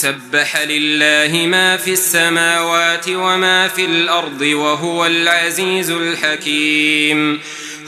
سبح لله ما في السماوات وما في الأرض وهو العزيز الحكيم.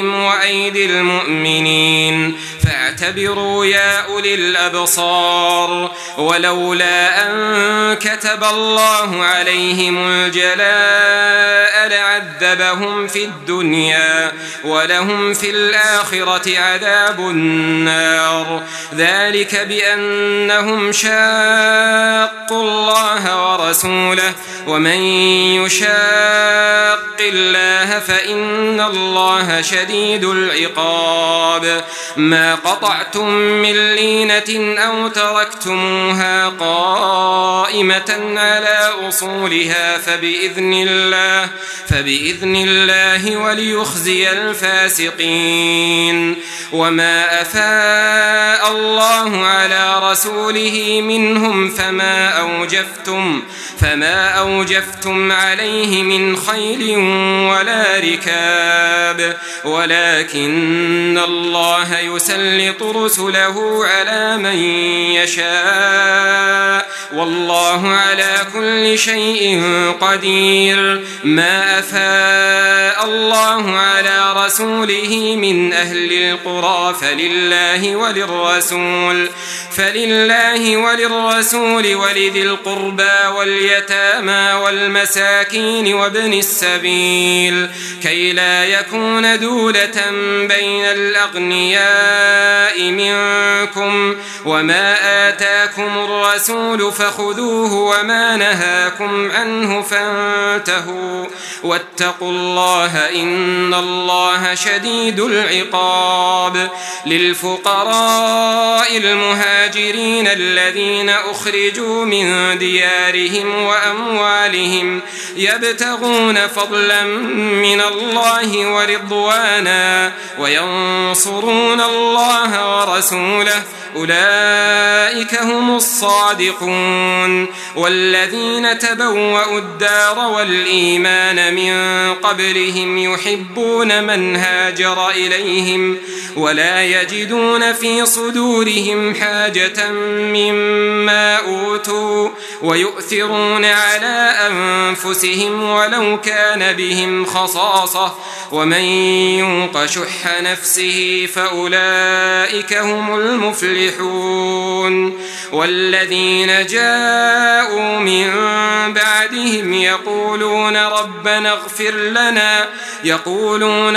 وأيدي المؤمنين. فاعتبروا يا أولي الأبصار. ولولا أن كتب الله عليهم الجلاء لعذبهم في الدنيا ولهم في الآخرة عذاب النار. ذلك بأنهم شاقوا الله ورسوله. ومن يشاق الله فإن الله شديد العقاب. ما قطعتم من لينة أو تركتموها قائمة على أصولها فبإذن الله فبإذن الله وليخزي الفاسقين. وما أفاء الله على رسوله منهم فما أوجفتم فما أوجفتم عليه من خيل ولا ركاب. ولكن الله يسلط رسله على من يشاء. والله على كل شيء قدير. ما أفاء الله على رسوله من أهل القرى فلله وللرسول فلله وللرسول ولذي القربى واليتامى والمساكين وابن السبيل كي لا يكون دولة بين الأغنياء منكم وما آتاكم الرسول فخذوه وما نهاكم عنه فانتهوا واتقوا الله إن الله شديد العقاب للفقراء المهاجرين الذين أخرجوا من ديارهم وأموالهم يبتغون فضلا من الله ورضوانا وينصرون الله ورسوله. أولئك هم الصادقون. والذين تبوأوا الدار والإيمان من قبلهم يحبون من هاجر إليهم ولا يجدون في صدورهم حاجة مما أوتوا ويؤثرون على أنفسهم ولو كان بهم خصاصة ومن يوق شح نفسه فأولئك هم المفلحون والذين جاءوا من بعدهم يقولون ربنا اغفر لنا يقولون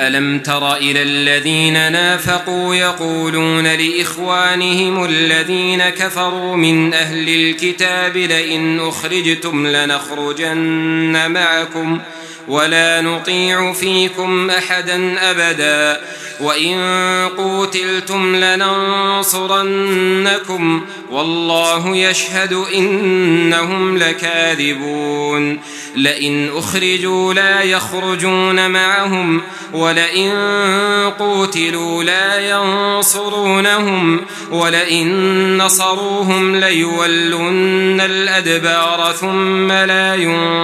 ألم تر إلى الذين نافقوا يقولون لإخوانهم الذين كفروا من أهل الكتاب لئن أخرجتم لنخرجن معكم ولا نطيع فيكم أحدا أبدا. وإن قوتلتم لننصرنكم والله يشهد إنهم لكاذبون. لئن أخرجوا لا يخرجون معهم ولئن قوتلوا لا ينصرونهم ولئن نصروهم ليولن الأدبار ثم لا ينصرون.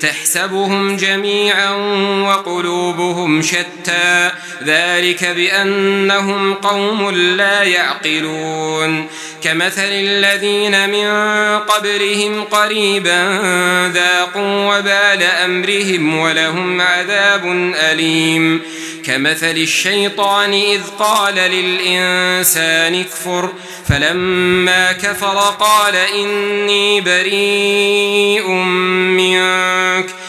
تحسبهم جميعا وقلوبهم شتى. ذلك بأنهم قوم لا يعقلون. كمثل الذين من قبلهم قريبا ذاقوا وبال أمرهم ولهم عذاب أليم. كمثل الشيطان إذ قال للإنسان اكفر. فلما كفر قال إني بريء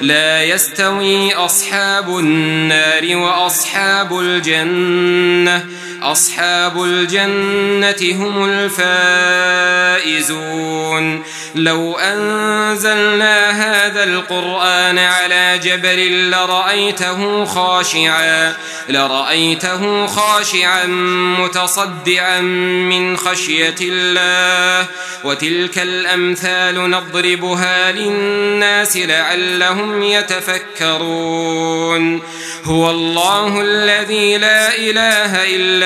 لا يستوي أصحاب النار وأصحاب الجنة. أصحاب الجنة هم الفائزون. لو أنزلنا هذا القرآن على جبل لرأيته خاشعا لرأيته خاشعا متصدعا من خشية الله. وتلك الأمثال نضربها للناس لعلهم يتفكرون. هو الله الذي لا إله إلا